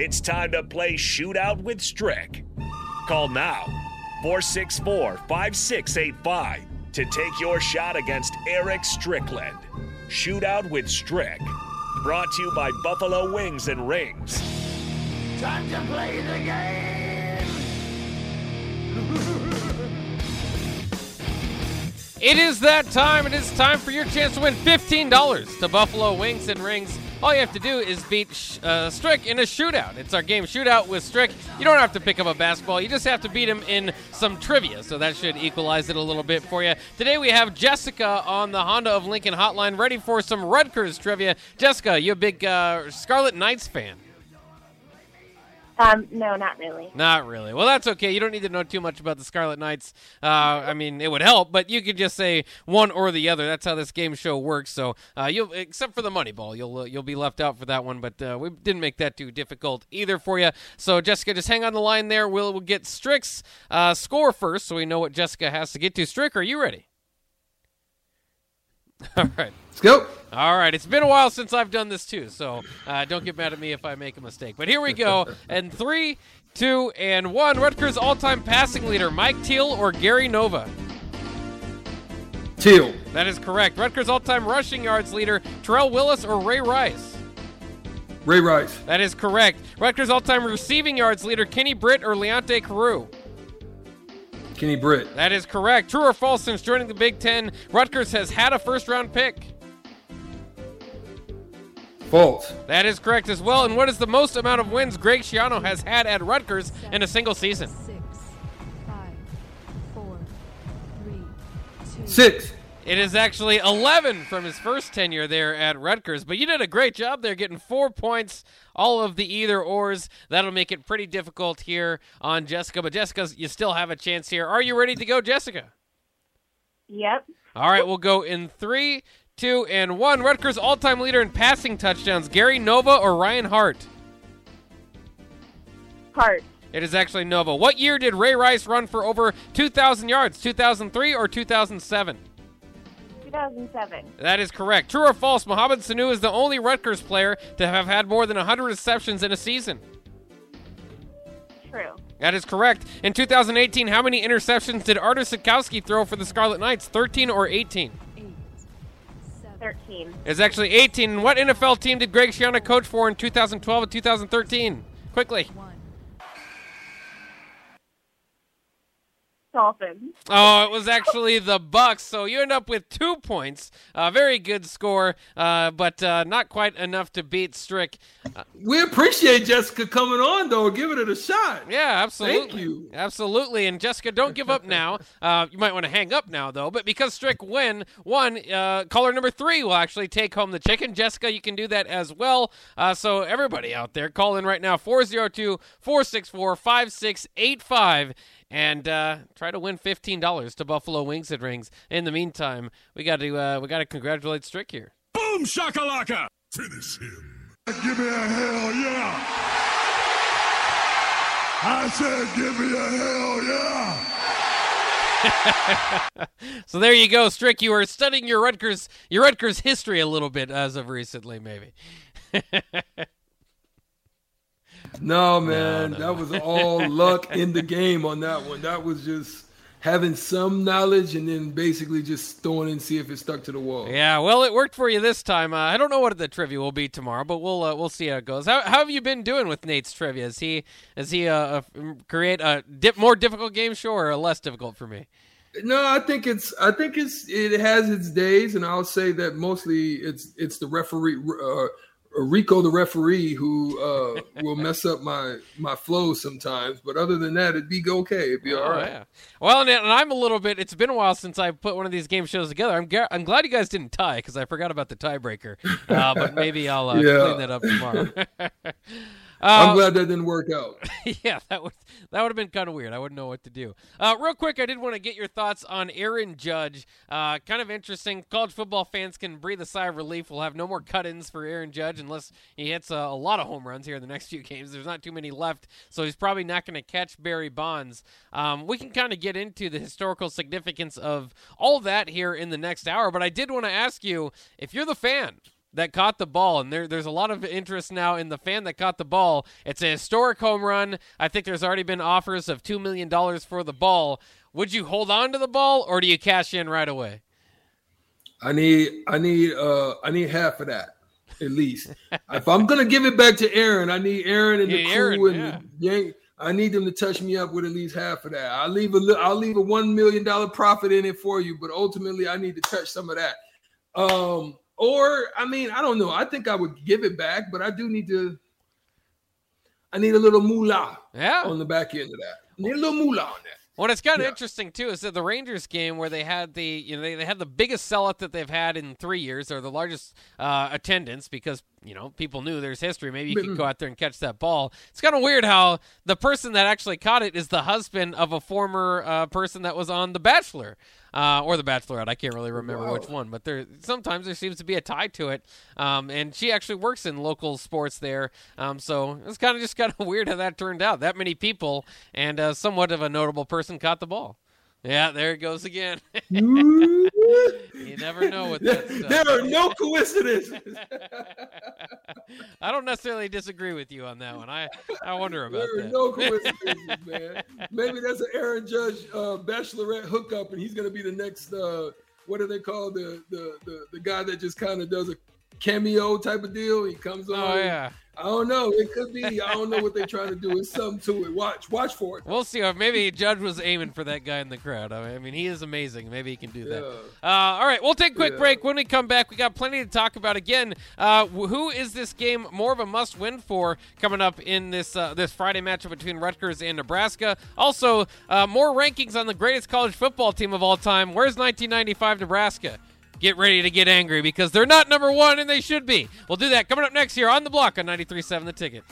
It's time to play Shootout with Strick. Call now 464 5685 to take your shot against Eric Strickland. Shootout with Strick. Brought to you by Buffalo Wings and Rings. Time to play the game! It is that time. It is time for your chance to win $15 to Buffalo Wings and Rings. All you have to do is beat uh, Strick in a shootout. It's our game Shootout with Strick. You don't have to pick up a basketball. You just have to beat him in some trivia. So that should equalize it a little bit for you. Today we have Jessica on the Honda of Lincoln hotline ready for some Rutgers trivia. Jessica, you a big uh, Scarlet Knights fan? Um, no, not really. Not really. Well, that's okay. You don't need to know too much about the Scarlet Knights. Uh, I mean, it would help, but you could just say one or the other. That's how this game show works. So, uh, you'll except for the money ball, you'll uh, you'll be left out for that one. But uh, we didn't make that too difficult either for you. So, Jessica, just hang on the line there. We'll, we'll get Strick's uh, score first, so we know what Jessica has to get to. Strick, are you ready? All right. Let's go. All right, it's been a while since I've done this too, so uh, don't get mad at me if I make a mistake. But here we go. And three, two, and one. Rutgers all-time passing leader, Mike Teel or Gary Nova? Teel. That is correct. Rutgers all-time rushing yards leader, Terrell Willis or Ray Rice? Ray Rice. That is correct. Rutgers all-time receiving yards leader, Kenny Britt or Leonte Carroo? Kenny Britt. That is correct. True or false? Since joining the Big Ten, Rutgers has had a first-round pick. False. That is correct as well. And what is the most amount of wins Greg Schiano has had at Rutgers in a single season? Six, five, four, three, two. Six. It is actually 11 from his first tenure there at Rutgers. But you did a great job there getting four points, all of the either ors. That'll make it pretty difficult here on Jessica. But Jessica, you still have a chance here. Are you ready to go, Jessica? Yep. All right, we'll go in three, two, and one. Rutgers all time leader in passing touchdowns, Gary Nova or Ryan Hart? Hart. It is actually Nova. What year did Ray Rice run for over 2,000 yards? 2003 or 2007? 2007. That is correct. True or false? Mohamed Sanu is the only Rutgers player to have had more than 100 receptions in a season. True. That is correct. In 2018, how many interceptions did Artur Sitkowski throw for the Scarlet Knights? 13 or 18? Eight, 13. It's actually 18. And what NFL team did Greg Schiano coach for in 2012 and 2013? Quickly. one. Dolphins. Oh, it was actually the Bucs. So you end up with two points. A very good score, uh, but uh, not quite enough to beat Strick. We appreciate Jessica coming on though, giving it a shot. Yeah, absolutely. Thank you. Absolutely. And Jessica, don't give up now. Uh, you might want to hang up now, though. But because Strick win one, uh, caller number three will actually take home the chicken. Jessica, you can do that as well. Uh, so everybody out there, call in right now 402 464 5685 and uh, try to win fifteen dollars to Buffalo Wings and Rings. In the meantime, we got to uh, we got to congratulate Strick here. Boom shakalaka! Finish him. Give me a hell yeah! I said, give me a hell yeah! So there you go, Strick. You are studying your Rutgers your Rutgers history a little bit as of recently, maybe. No, man, that was all luck in the game on that one. That was just having some knowledge and then basically just throwing and see if it stuck to the wall. Yeah, well, it worked for you this time. Uh, I don't know what the trivia will be tomorrow, but we'll uh, we'll see how it goes. How, how have you been doing with Nate's trivia? Is he is he uh, uh, create a dip, more difficult game show or a less difficult for me? No, I think it's I think it's it has its days, and I'll say that mostly it's it's the referee uh, Rico, the referee, who uh, will mess up my my flow sometimes. But other than that, it'd be okay. It'd be all Oh, right. yeah. Well, and, and I'm a little bit. It's been a while since I put one of these game shows together. I'm ga- I'm glad you guys didn't tie because I forgot about the tiebreaker. Uh, but maybe I'll uh, Yeah. clean that up tomorrow. I'm Uh, glad that didn't work out. yeah, that would that would have been kind of weird. I wouldn't know what to do. Uh, real quick, I did want to get your thoughts on Aaron Judge. Uh, kind of interesting. College football fans can breathe a sigh of relief. We'll have no more cut-ins for Aaron Judge unless he hits a, a lot of home runs here in the next few games. There's not too many left, so he's probably not going to catch Barry Bonds. Um, we can kind of get into the historical significance of all that here in the next hour. But I did want to ask you if you're the fan that caught the ball, and there, there's a lot of interest now in the fan that caught the ball. It's a historic home run. I think there's already been offers of $2 million for the ball. Would you hold on to the ball, or do you cash in right away? I need I need uh I need half of that at least. if I'm gonna give it back to Aaron, I need Aaron and the crew Aaron, and yeah. the. I need them to touch me up with at least half of that. I'll leave a I'll leave a one million dollar profit in it for you, but ultimately I need to touch some of that. Um, or I mean, I don't know. I think I would give it back, but I do need to. I need a little moolah Yeah. on the back end of that. I need a little moolah on that. What it's kind of Yeah. interesting too is that the Rangers game where they had the you know they, they had the biggest sellout that they've had in three years or the largest uh, attendance because you know people knew there's history. Maybe you could go out there and catch that ball. It's kind of weird how the person that actually caught it is the husband of a former uh, person that was on The Bachelor uh, or The Bachelorette. I can't really remember Wow. which one, but there sometimes there seems to be a tie to it. Um, and she actually works in local sports there, um, so it's kind of just kind of weird how that turned out. That many people and uh, somewhat of a notable person caught the ball. Yeah, there it goes again. you never know with that stuff. there are no coincidences. I don't necessarily disagree with you on that one. I I wonder about There are that. no coincidences, man. Maybe that's an Aaron Judge uh, bachelorette hookup, and he's gonna be the next. Uh, what do they call the the the, the guy that just kind of does a cameo type of deal? He comes on. oh yeah, I don't know. It could be. I don't know what they're trying to do. It's something to it. Watch, watch for it. we'll see. Or maybe Judge was aiming for that guy in the crowd. I mean, he is amazing. Maybe he can do that. Yeah. Uh, all right, we'll take a quick Yeah. break. When we come back, we got plenty to talk about. Again, uh, who is this game more of a must-win for coming up in this uh, this Friday matchup between Rutgers and Nebraska? Also, uh, more rankings on the greatest college football team of all time. Where's 1995 Nebraska? Get ready to get angry because they're not number one and they should be. We'll do that coming up next here on the block on 93.7 The Ticket.